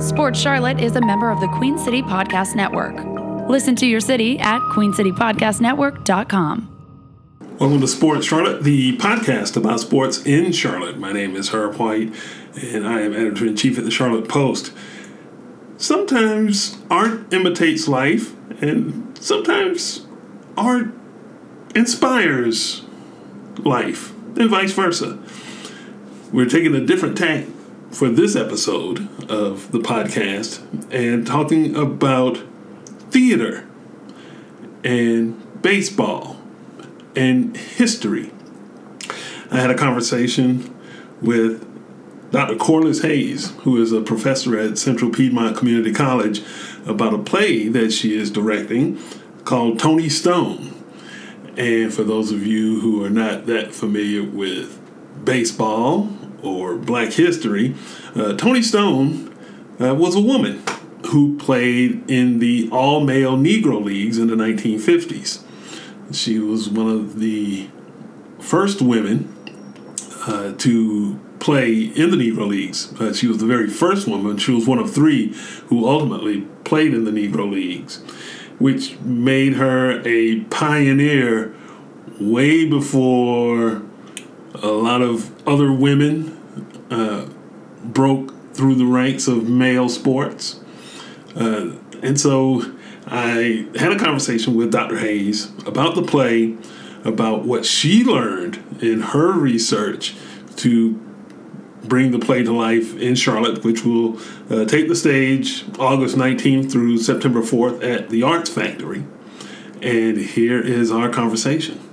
Sports Charlotte is a member of the Queen City Podcast Network. Listen to your city at queencitypodcastnetwork.com. Welcome to Sports Charlotte, the podcast about sports in Charlotte. My name is Herb White, and I am editor in chief at the Charlotte Post. Sometimes art imitates life, and sometimes art inspires life, and vice versa. We're taking a different tack for this episode of the podcast and talking about theater and baseball and history. I had a conversation with Dr. Corlis Hayes, who is a professor at Central Piedmont Community College, about a play that she is directing called Toni Stone. And for those of you who are not that familiar with baseball or black history, uh, Toni Stone uh, was a woman who played in the all male Negro Leagues in the 1950s. She was one of the first women uh, to play in the Negro Leagues. Uh, she was the very first woman. She was one of three who ultimately played in the Negro Leagues, which made her a pioneer way before a lot of other women uh, broke through the ranks of male sports. Uh, and so I had a conversation with Dr. Hayes about the play, about what she learned in her research to bring the play to life in Charlotte, which will uh, take the stage August 19th through September 4th at the Arts Factory. And here is our conversation.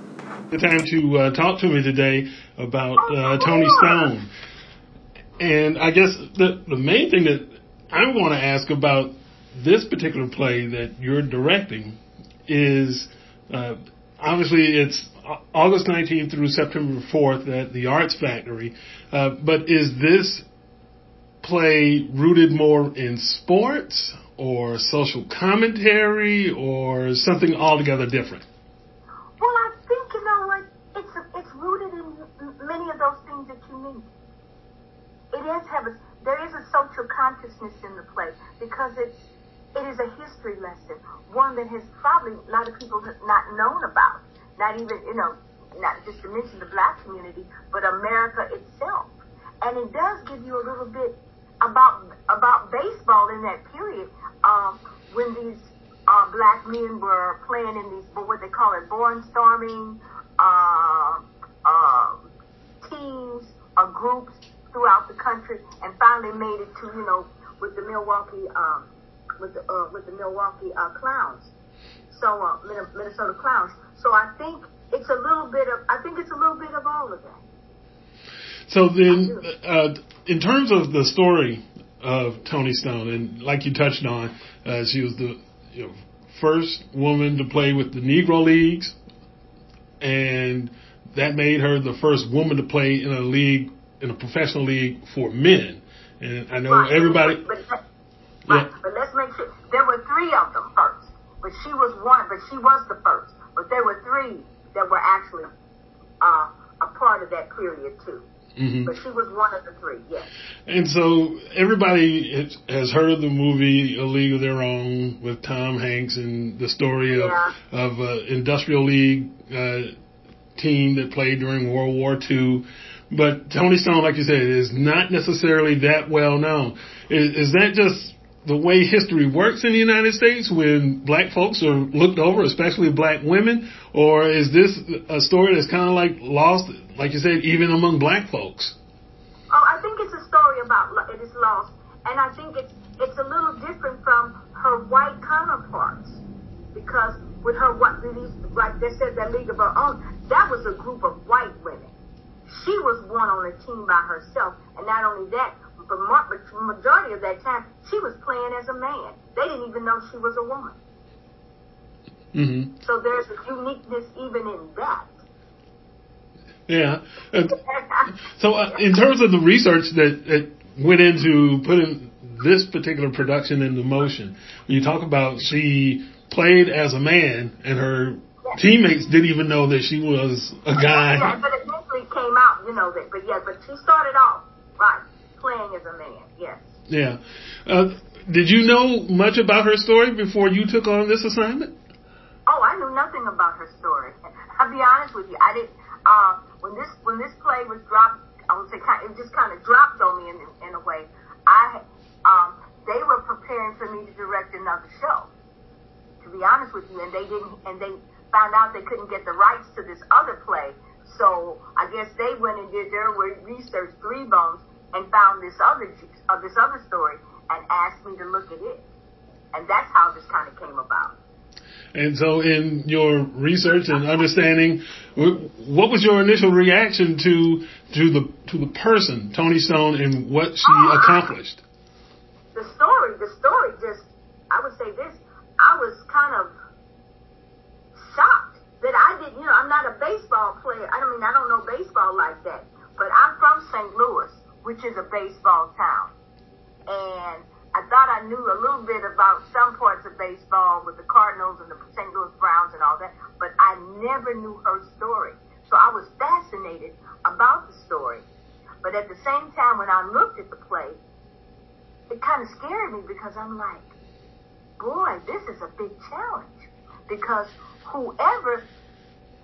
The time to uh, talk to me today about uh, Toni Stone. And I guess the the main thing that I want to ask about this particular play that you're directing is uh, obviously it's August 19th through September 4th at the Arts Factory. Uh, but is this play rooted more in sports or social commentary or something altogether different? Well, I think you know what it's it's rooted in many of those that it is have a there is a social consciousness in the play because it's it is a history lesson, one that has probably a lot of people have not known about, not even you know, not just to mention the black community, but America itself, and it does give you a little bit about about baseball in that period um, when these uh, black men were playing in these what they call it barnstorming uh, uh, teams or groups throughout the country and finally made it to, you know, with the Milwaukee, um, with the, uh, with the Milwaukee, uh, Clowns. So, uh, Minnesota Clowns. So I think it's a little bit of, I think it's a little bit of all of that. So then, uh, in terms of the story of Toni Stone, and like you touched on, uh, she was the you know, first woman to play with the Negro Leagues, and that made her the first woman to play in a league in a professional league for men. And I know right. everybody. But, but, right. but let's make sure there were three of them first, but she was one. But she was the first. But there were three that were actually uh, a part of that period too. Mm-hmm. But she was one of the three, yes. And so everybody has heard of the movie A League of Their Own with Tom Hanks and the story of of uh, industrial league uh, team that played during World War II. But Toni Stone, like you said, is not necessarily that well known. Is, is that just the way history works in the United States when black folks are looked over, especially black women? Or is this a story that's kind of like lost, like you said, even among black folks? Oh, I think it's a story about it is lost. And I think it's, it's a little different from her white counterparts. Because with her, what, like they said, that League of Her Own, that was a group of white women she was one on a team by herself. And not only that, but the majority of that time, she was playing as a man. They didn't even know she was a woman. Mm-hmm. So there's a uniqueness even in that. Yeah. so, uh, in terms of the research that, that went into putting this particular production into motion, when you talk about she played as a man and her teammates didn't even know that she was a guy. Yeah, but it came out, you know that. But yeah, but she started off right playing as a man. Yes. Yeah. Uh, did you know much about her story before you took on this assignment? Oh, I knew nothing about her story. I'll be honest with you. I didn't. Uh, when this when this play was dropped, I would say kind, it just kind of dropped on me in, in a way. I um, they were preparing for me to direct another show. To be honest with you, and they didn't, and they found out they couldn't get the rights to this other play. So I guess they went and did their research, three bones, and found this other uh, this other story and asked me to look at it. And that's how this kind of came about. And so, in your research and understanding, what was your initial reaction to to the to the person Toni Stone and what she oh, accomplished? The story, the story, just I would say this: I was kind of shocked that I didn't. You know, I'm not a baseball player. I don't mean I don't know baseball like that, but I'm from St. Louis, which is a baseball town, and I thought I knew a little bit about some parts of baseball with the Cardinals and the St. Louis Browns and all that, but I never knew her story. So I was fascinated about the story. But at the same time, when I looked at the play, it kind of scared me because I'm like, boy, this is a big challenge. Because whoever,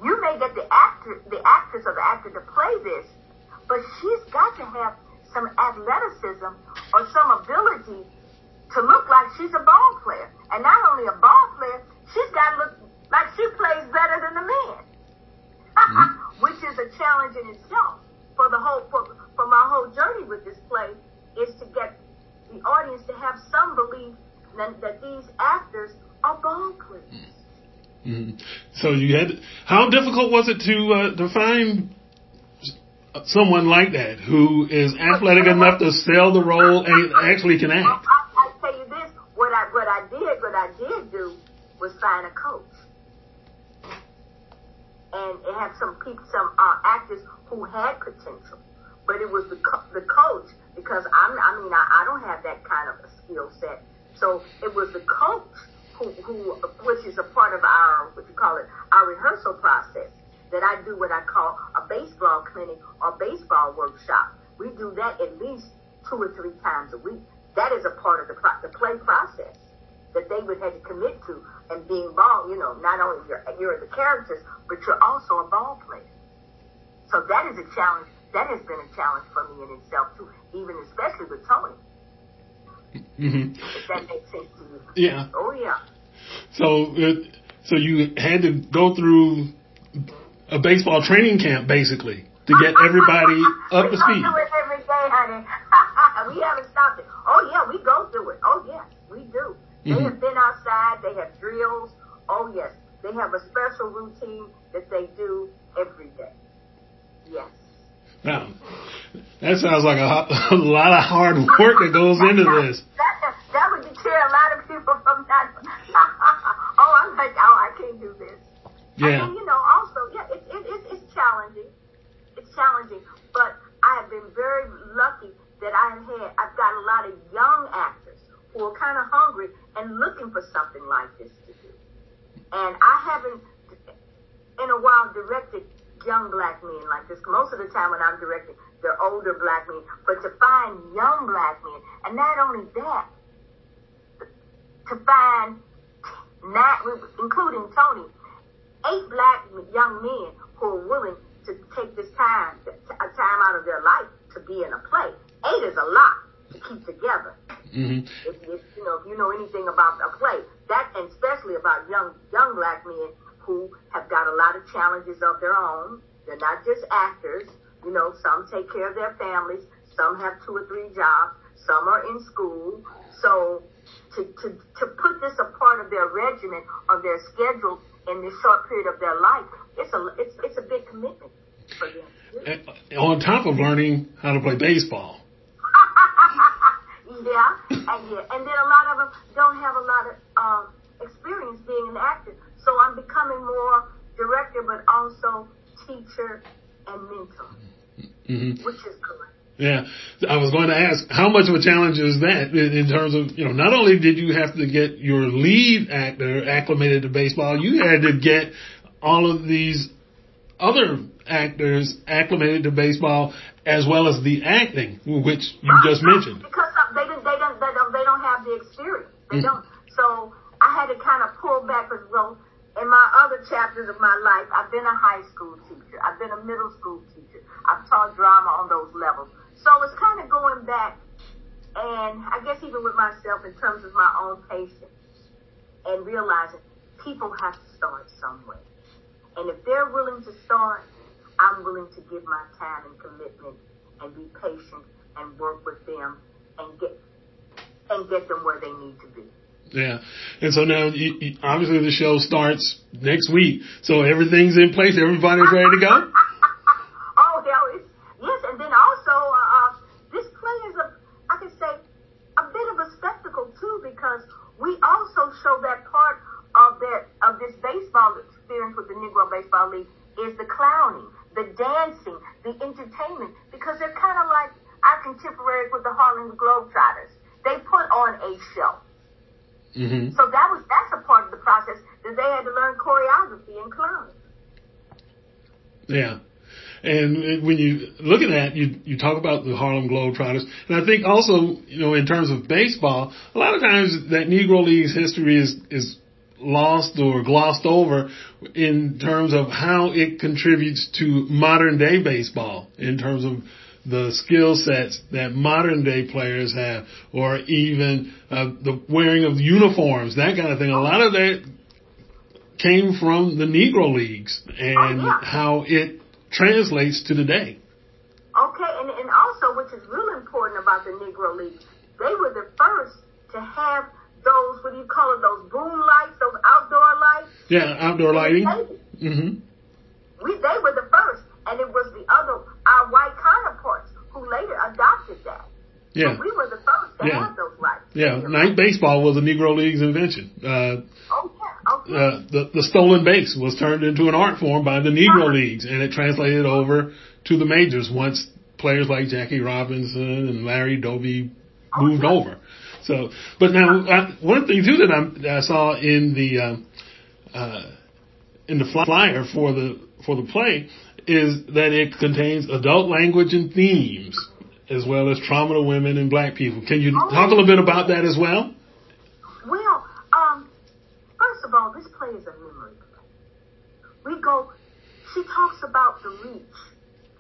you may get the actor, the actress or the actor to play this, but she's got to have some athleticism or some ability to look like she's a ball player. And not only a ball player, she's got to look like she plays better than the men. mm-hmm. Which is a challenge in itself. For the whole for, for my whole journey with this play is to get the audience to have some belief that, that these actors are ball players. Mm-hmm. So you had how difficult was it to uh, to find someone like that who is athletic enough to sell the role and actually can act? I tell you this, what I what I did what I did do was find a coach. And it had some people, some uh, actors who had potential. But it was the, co- the coach, because I'm, I mean, I, I don't have that kind of a skill set. So it was the coach who, who, which is a part of our, what you call it, our rehearsal process, that I do what I call a baseball clinic or baseball workshop. We do that at least two or three times a week. That is a part of the, pro- the play process that they would have to commit to. And being ball, you know, not only you're, you're the characters, but you're also a ball player. So that is a challenge. That has been a challenge for me in itself too, even especially with Toni. Mm-hmm. If that makes sense to you. Yeah. Oh yeah. So, uh, so you had to go through a baseball training camp basically to get everybody up to speed. We do it every day, honey. we haven't stopped it. Oh yeah, we go through it. Oh yes, we do. They mm-hmm. have been outside. They have drills. Oh yes, they have a special routine that they do every day. Yes. Now, that sounds like a, a lot of hard work that goes into this. That, that would deter a lot of people from not. oh, I'm like, oh, I can't do this. Yeah. And you know, also, yeah, it, it, it, it's challenging. It's challenging, but I have been very lucky that I have had. I've got a lot of young actors who are kind of hungry and looking for something like this to do. And I haven't, in a while, directed young black men like this. Most of the time when I'm directing, they're older black men. But to find young black men, and not only that, to find, not, including Toni, eight black young men who are willing to take this time, a time out of their life to be in a play. Eight is a lot to keep together. Mm-hmm. If, if you know if you know anything about a play, that and especially about young young black men who have got a lot of challenges of their own. They're not just actors. You know, some take care of their families. Some have two or three jobs. Some are in school. So to, to, to put this a part of their regimen, of their schedule in this short period of their life, it's a, it's, it's a big commitment for them. On top of learning how to play baseball. Yeah, and yeah, and then a lot of them don't have a lot of um, experience being an actor. So I'm becoming more director, but also teacher and mentor, mm-hmm. which is good. Yeah, I was going to ask, how much of a challenge is that in terms of, you know, not only did you have to get your lead actor acclimated to baseball, you had to get all of these other actors acclimated to baseball as well as the acting, which you just mentioned. Because. They. They don't. They don't. They don't have the experience. They mm. don't. So I had to kind of pull back as well. In my other chapters of my life, I've been a high school teacher. I've been a middle school teacher. I've taught drama on those levels. So it's kind of going back, and I guess even with myself in terms of my own patience and realizing people have to start somewhere. And if they're willing to start, I'm willing to give my time and commitment and be patient and work with them and get and get them where they need to be. Yeah, and so now you, you, obviously the show starts next week, so everything's in place. Everybody's ready to go. oh hell, yes, and then also uh, uh, this play is a I can say a bit of a spectacle too because we also show that part of that of this baseball experience with the Negro Baseball League is the clowning, the dancing, the entertainment because they're kind of like our contemporaries with the Harlem Globetrotters. They put on a show. Mm-hmm. So that was that's a part of the process that they had to learn choreography and clowning. Yeah. And when you look at that, you you talk about the Harlem Globetrotters, and I think also, you know, in terms of baseball, a lot of times that Negro League's history is is lost or glossed over in terms of how it contributes to modern day baseball in terms of the skill sets that modern day players have, or even uh, the wearing of uniforms, that kind of thing. A lot of that came from the Negro leagues and oh, yeah. how it translates to today. Okay, and, and also, which is really important about the Negro leagues, they were the first to have those, what do you call it, those boom lights, those outdoor lights. Yeah, outdoor lighting. Mm-hmm. We, they were the first, and it was the other our white counterparts who later adopted that. Yeah. So we were the first to yeah. have those rights. Yeah, night baseball was a Negro League's invention. Uh, oh, yeah. Okay. Uh, the, the stolen base was turned into an art form by the Negro uh-huh. Leagues, and it translated over to the majors once players like Jackie Robinson and Larry Doby oh, moved over. So, but now I, one thing too that I, I saw in the um, uh, in the flyer for the for the play is that it contains adult language and themes, as well as trauma to women and black people. Can you oh, talk a little bit about that as well? Well, um, first of all, this play is a memory play. We go, she talks about the reach,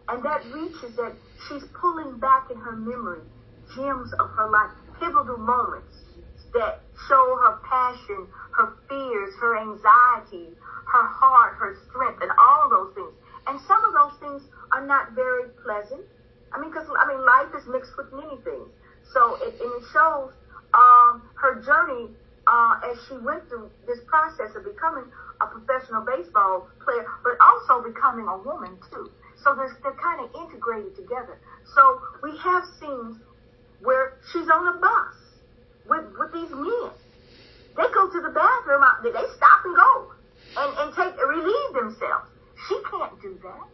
and that reach is that she's pulling back in her memory gems of her life, pivotal moments that show her passion, her fears, her anxiety, her heart, her strength, and all those things. And some of those things are not very pleasant. I mean, because I mean, life is mixed with many things. So it, and it shows um, her journey uh, as she went through this process of becoming a professional baseball player, but also becoming a woman too. So they're, they're kind of integrated together. So we have scenes where she's on a bus with with these men. They go to the bathroom. They stop and go and and take relieve themselves. She can't do that.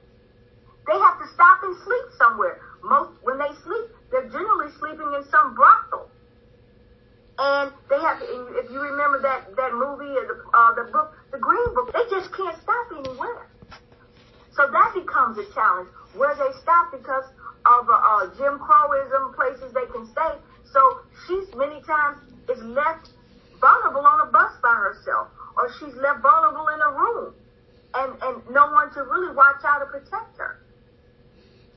They have to stop and sleep somewhere. Most when they sleep, they're generally sleeping in some brothel. And they have, to, if you remember that that movie or the uh, the book, the Green Book, they just can't stop anywhere. So that becomes a challenge where they stop because of uh, uh, Jim Crowism, places they can stay. So she's many times is left vulnerable on a bus by herself, or she's left vulnerable in a room and, and no one to really watch out and protect her.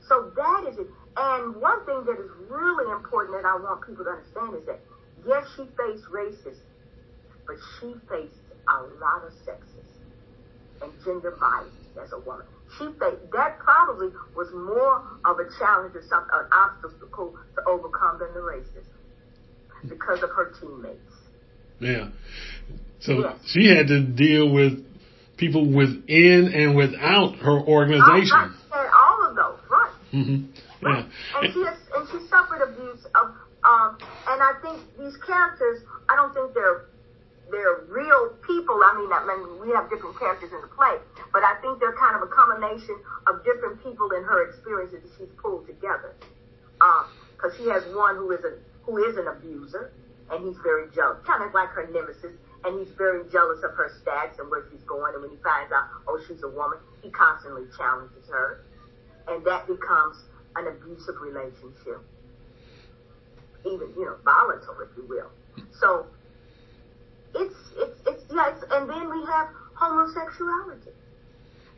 So that is it. And one thing that is really important that I want people to understand is that, yes, she faced racism, but she faced a lot of sexism and gender bias as a woman. She faced, that probably was more of a challenge or something, an obstacle to overcome than the racism because of her teammates. Yeah. So yes. she had to deal with people within and without her organization. And all of those, right? Mm-hmm. Right. Yeah. And she has, and she suffered abuse of, um, and I think these characters, I don't think they're they're real people. I mean, I mean, we have different characters in the play, but I think they're kind of a combination of different people in her experiences that she's pulled together. Because um, she has one who is a who is an abuser, and he's very jealous, kind of like her nemesis and he's very jealous of her stats and where she's going. And when he finds out, oh, she's a woman, he constantly challenges her, and that becomes an abusive relationship. even you know volatile, if you will. So it's it's it's yeah, it's, and then we have homosexuality.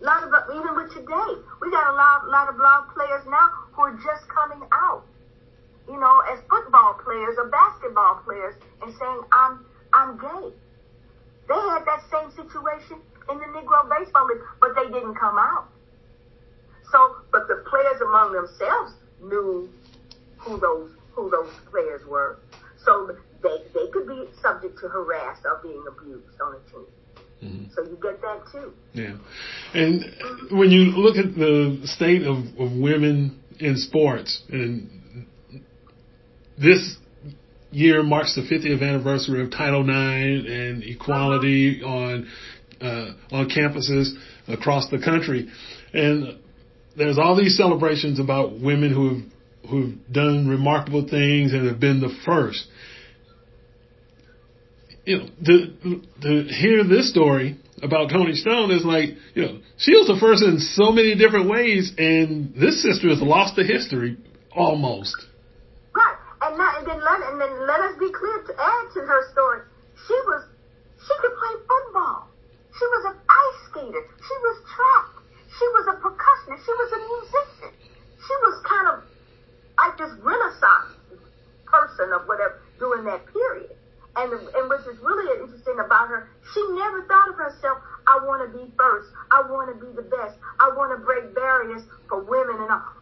A lot of even with today, we got a lot lot of blog players now who are just coming out, you know, as football players or basketball players, and saying I'm I'm gay. They had that same situation in the Negro Baseball League, but they didn't come out. So, but the players among themselves knew who those who those players were. So they they could be subject to harass or being abused on a team. Mm-hmm. So you get that too. Yeah, and when you look at the state of, of women in sports, and this year marks the 50th anniversary of Title IX and equality uh-huh. on uh, on campuses across the country, and there's all these celebrations about women who have who've done remarkable things and have been the first. You know, to to hear this story about Toni Stone is like, you know, she was the first in so many different ways, and this sister has lost to history almost. And not, and then let and then let us be clear to add to her story. She was she could play football. She was an ice skater. She was track. She was a percussionist. She was a musician. She was kind of like this renaissance person of whatever during that period. And, and which is really interesting about her, she never thought of herself, I want to be first. I want to be the best. I want to break barriers for women and all.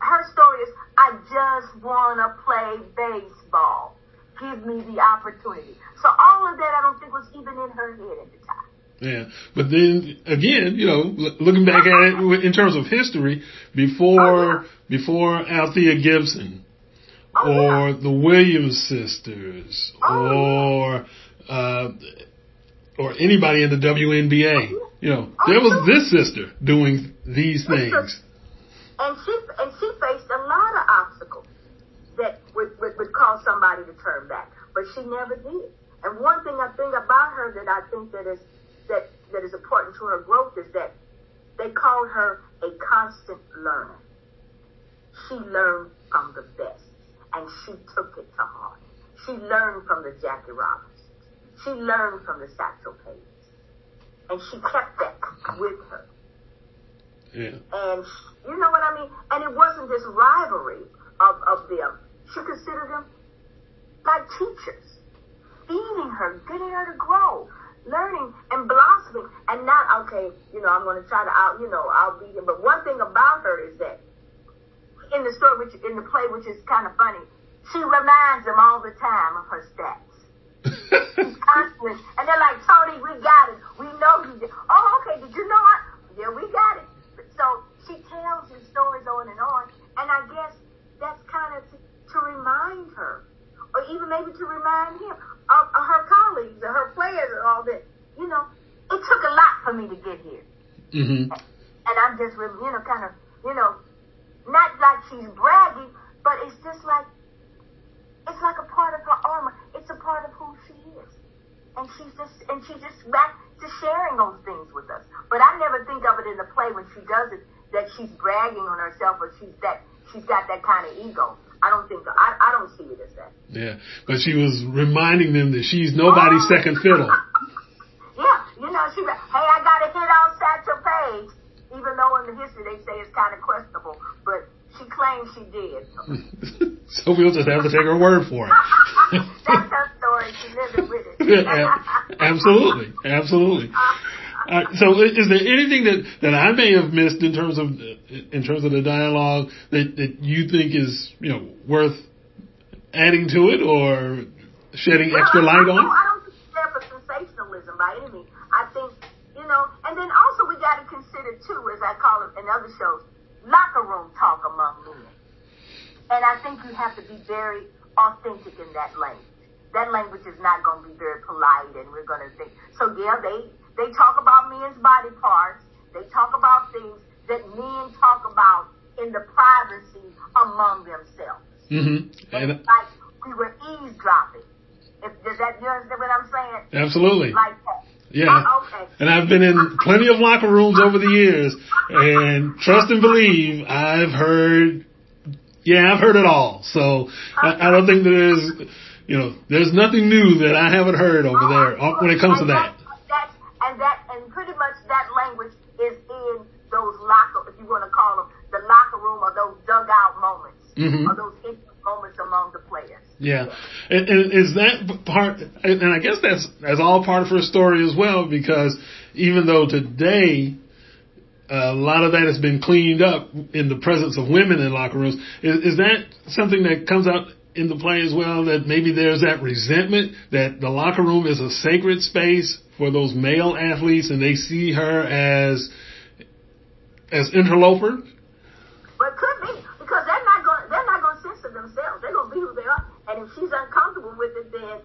Her story is, I just want to play baseball. Give me the opportunity. So all of that I don't think was even in her head at the time. Yeah, but then again, you know, looking back at it in terms of history, before before Althea Gibson, oh, or the Williams sisters, oh, or uh, or anybody in the WNBA, you know, there was this sister doing these things. And she and she faced a lot of would, would, would cause somebody to turn back, but she never did. And one thing I think about her that I think that is that, that is important to her growth is that they called her a constant learner. She learned from the best and she took it to heart. She learned from the Jackie Robinson. She learned from the Satchel Paige. And she kept that with her. Yeah. And you know what I mean? And it wasn't this rivalry of, of them. She considered them like teachers, feeding her, getting her to grow learning and blossoming. And not okay you know i'm going to try to out you know i'll beat him. But one thing about her is that in the story which in the play which is kind of funny she reminds them all the time of her stats. She's constantly and they're like Toni, we got it. We know you did. Oh okay. Did you know it yeah we got it. So she tells you stories on and on. And i guess that's kind of to, to remind her or even maybe to remind him of, of her colleagues or her players and all that. You know, it took a lot for me to get here. Mm-hmm. And I'm just, you know, kind of, you know, not like she's bragging, but it's just like, it's like a part of her armor. It's a part of who she is. And she's just, and she's just back to sharing those things with us. But I never think of it in the play when she does it that she's bragging on herself or she's that, she's got that kind of ego. I don't think. I, I don't see it as that. Yeah, but she was reminding them that she's nobody's oh. second fiddle. yeah, you know, she hey, I got to hit on Satchel Paige, even though in the history they say it's kind of questionable, but she claims she did. so we'll just have to take her word for it. That's her story. She lived with it. yeah, absolutely, absolutely. Uh-huh. Uh, so is there anything that, that I may have missed in terms of in terms of the dialogue that, that you think is you know worth adding to it or shedding extra light on? I don't think it's there for sensationalism by any means. I think you know, and then also we got to consider too, as I call it in other shows, locker room talk among men. And I think you have to be very authentic in that language. That language is not going to be very polite, and we're going to think. So yeah, they they talk about men's body parts. They talk about things that men talk about in the privacy among themselves. Mm-hmm. And like we were eavesdropping. If, does that you understand what I'm saying? Absolutely. Like that. Yeah. Uh, okay. And I've been in plenty of locker rooms over the years, and trust and believe, I've heard Yeah, I've heard it all. So I, I don't think there's, you know, there's nothing new that I haven't heard over there uh, when it comes to that. And that, and pretty much that language is in those locker, if you want to call them, the locker room or those dugout moments, Mhm. or those moments among the players. Yeah, and, and is that part? And I guess that's that's all part of her story as well, because even though today a lot of that has been cleaned up in the presence of women in locker rooms, is, is that something that comes out in the play as well? That maybe there's that resentment that the locker room is a sacred space for those male athletes, and they see her as as interloper. It could be because they're not going. They're not going to censor themselves. They're going to be who they are. And if she's uncomfortable with it, then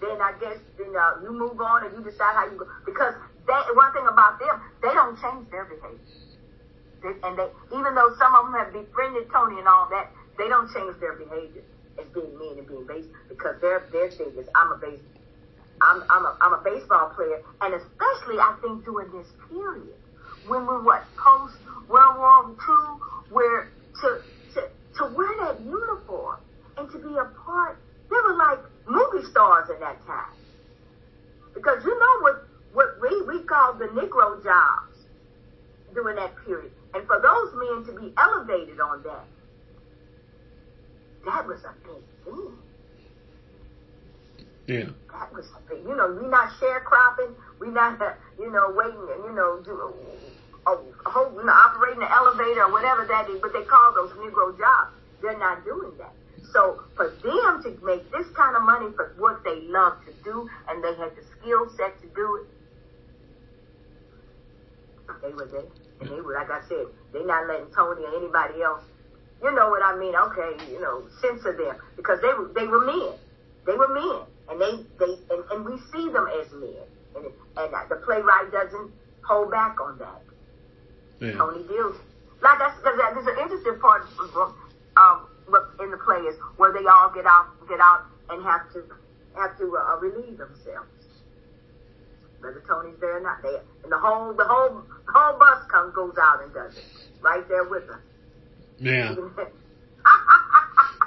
then I guess you know you move on and you decide how you go. Because one thing about them, they don't change their behavior. They, and they, even though some of them have befriended Toni and all that, they don't change their behavior as being mean and being base because their their thing is I'm a base. I'm I'm a I'm a baseball player, and especially I think during this period when we're what post World War II, where to to to wear that uniform and to be a part, they were like movie stars in that time. Because you know what what we we called the Negro jobs during that period, and for those men to be elevated on that, that was a big thing. Yeah. That was you know, we not sharecropping, we not, you know, waiting, and you know, do, oh, oh, you know, operating an elevator or whatever that is, what they call those Negro jobs. They're not doing that. So for them to make this kind of money for what they love to do, and they had the skill set to do it, they were there. And they were, like I said, they're not letting Toni or anybody else, you know what I mean? Okay, you know, censor them because they were they were men. They were men, and they they and, and we see them as men, and and the playwright doesn't hold back on that. Yeah. Toni deals. Like I said, there's an interesting part um, in the play is where they all get out, get out, and have to have to uh, relieve themselves. Whether Toni's there or not, there, and the whole the whole the whole bus comes goes out and does it right there with them. Yeah.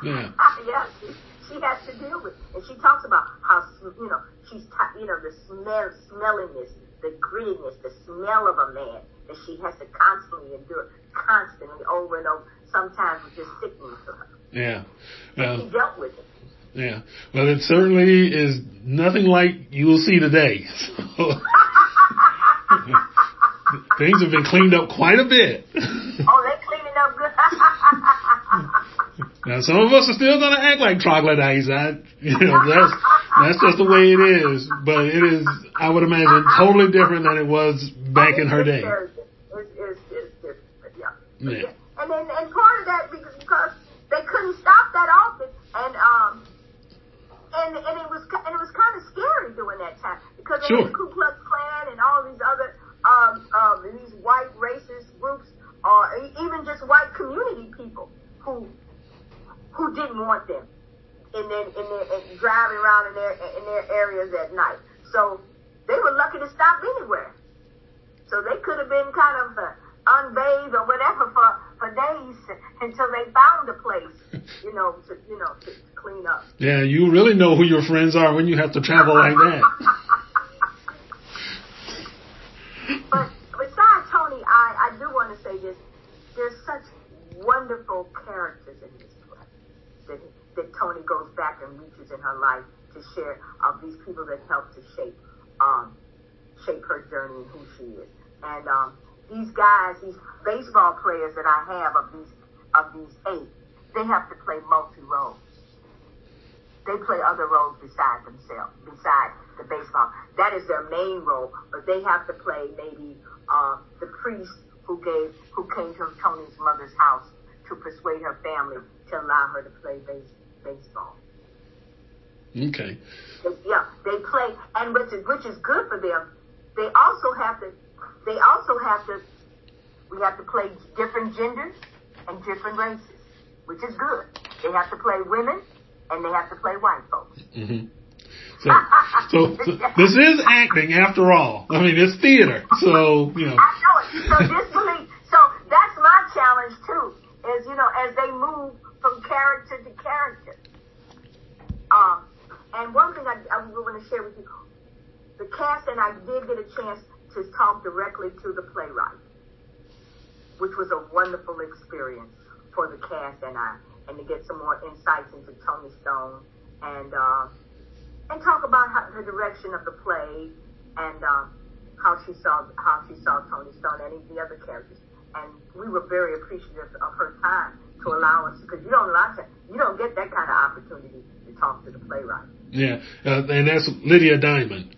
Yeah. yeah, she, has to deal with, and she talks about how you know she's t- you know the smell, smelliness, the grittiness, the smell of a man that she has to constantly endure, constantly over and over. Sometimes it's just sickening to her. Yeah. She uh, dealt with it. yeah. Well, it certainly is nothing like you will see today. So, things have been cleaned up quite a bit. Oh, they cleaning up good. Now, some of us are still going to act like troglodytes. I, you know, that's that's just the way it is. But it is, I would imagine, totally different than it was back in her day. It's, it's, it's different, yeah. Yeah. And then, and part of that because, because they couldn't stop that often, and um, and and it was and it was kind of scary during that time because Sure. the Ku Klux Klan and all these other um um these white racist groups, or e- even just white community people who who didn't want them in their in their in driving around in their in their areas at night. So they were lucky to stop anywhere. So they could have been kind of uh, unbathed or whatever for, for days until they found a place, you know, to you know to, clean up. Yeah, you really know who your friends are when you have to travel like that. But besides Toni, I, I do want to say this: there's such wonderful characters in this that that Toni goes back and reaches in her life to share of these people that helped to shape um shape her journey and who she is. And um, these guys, these baseball players that I have of these of these eight, they have to play multi roles. They play other roles beside themselves, beside the baseball. That is their main role, but they have to play maybe uh, the priest who gave, who came to Toni's mother's house to persuade her family to allow her to play base, baseball. Okay. Yeah, they play, and which is which is good for them. They also have to, they also have to, we have to play different genders and different races, which is good. They have to play women and they have to play white folks. hmm So, so, so this is acting after all. I mean, it's theater. So, you know. I know it. So disbelief. So that's my challenge too. Is you know, as they move from character to character. Um, and one thing I, I want to share with you, the cast and I did get a chance to talk directly to the playwright, which was a wonderful experience for the cast and I, and to get some more insights into Toni Stone and uh, and talk about how, the direction of the play and uh, how she saw how she saw Toni Stone and the other characters. And we were very appreciative of her time to allow us because you don't you don't get that kind of opportunity to talk to the playwright. Yeah, uh, and that's Lydia Diamond.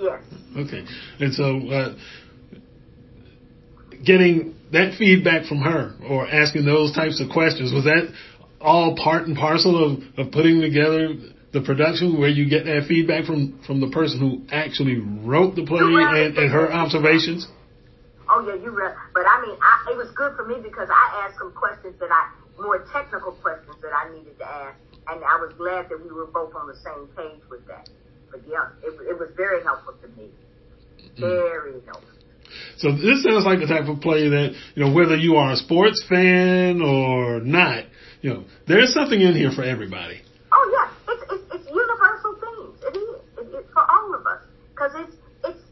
Yes. Okay, and so uh, getting that feedback from her or asking those types of questions was that all part and parcel of, of putting together the production where you get that feedback from, from the person who actually wrote the play and, and her observations? Oh yeah, you read. But I mean, I, it was good for me because I asked some questions that I, more technical questions that I needed to ask, and I was glad that we were both on the same page with that. But yeah, it, it was very helpful to me. Mm. Very mm. helpful. So this sounds like the type of play that, you know, whether you are a sports fan or not, you know, there's something in here for everybody. Oh yeah, it's it's, it's universal themes. It is it, it's for all of us because it's it's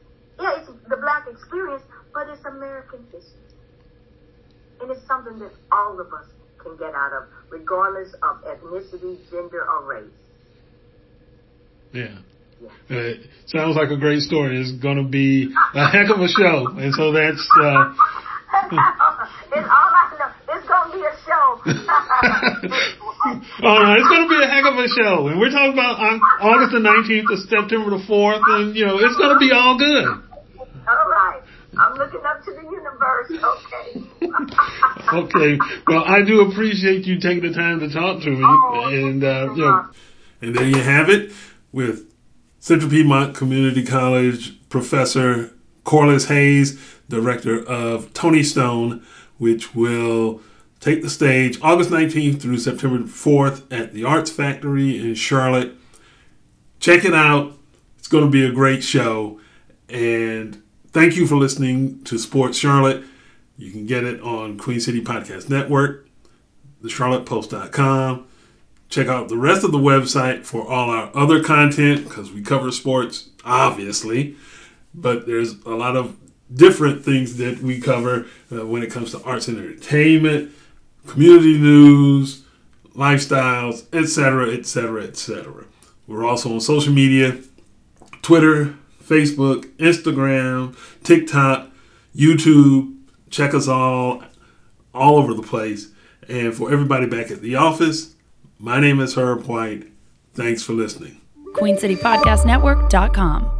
yeah it's the black experience, but it's American history, and it's something that all of us can get out of, regardless of ethnicity, gender, or race. Yeah. Uh, sounds like a great story. It's going to be a heck of a show, and so that's. Uh, it's all I know. It's going to be a show. all right, it's going to be a heck of a show, and we're talking about August the nineteenth to September the fourth, and you know it's going to be all good. All right. I'm looking up to the universe. Okay. okay. Well, I do appreciate you taking the time to talk to me, oh, and uh, you know, and there you have it with Central Piedmont Community College professor Corlis Hayes, director of Toni Stone, which will take the stage August 19th through September 4th at the Arts Factory in Charlotte. Check it out. It's going to be a great show. And thank you for listening to Sports Charlotte. You can get it on Queen City Podcast Network, thecharlottepost.com, Check out the rest of the website for all our other content because we cover sports, obviously, but there's a lot of different things that we cover uh, when it comes to arts and entertainment, community news, lifestyles, etc., etc., etc. We're also on social media Twitter, Facebook, Instagram, TikTok, YouTube. Check us all all over the place. And for everybody back at the office, my name is Herb White. Thanks for listening. QueenCityPodcastNetwork.com.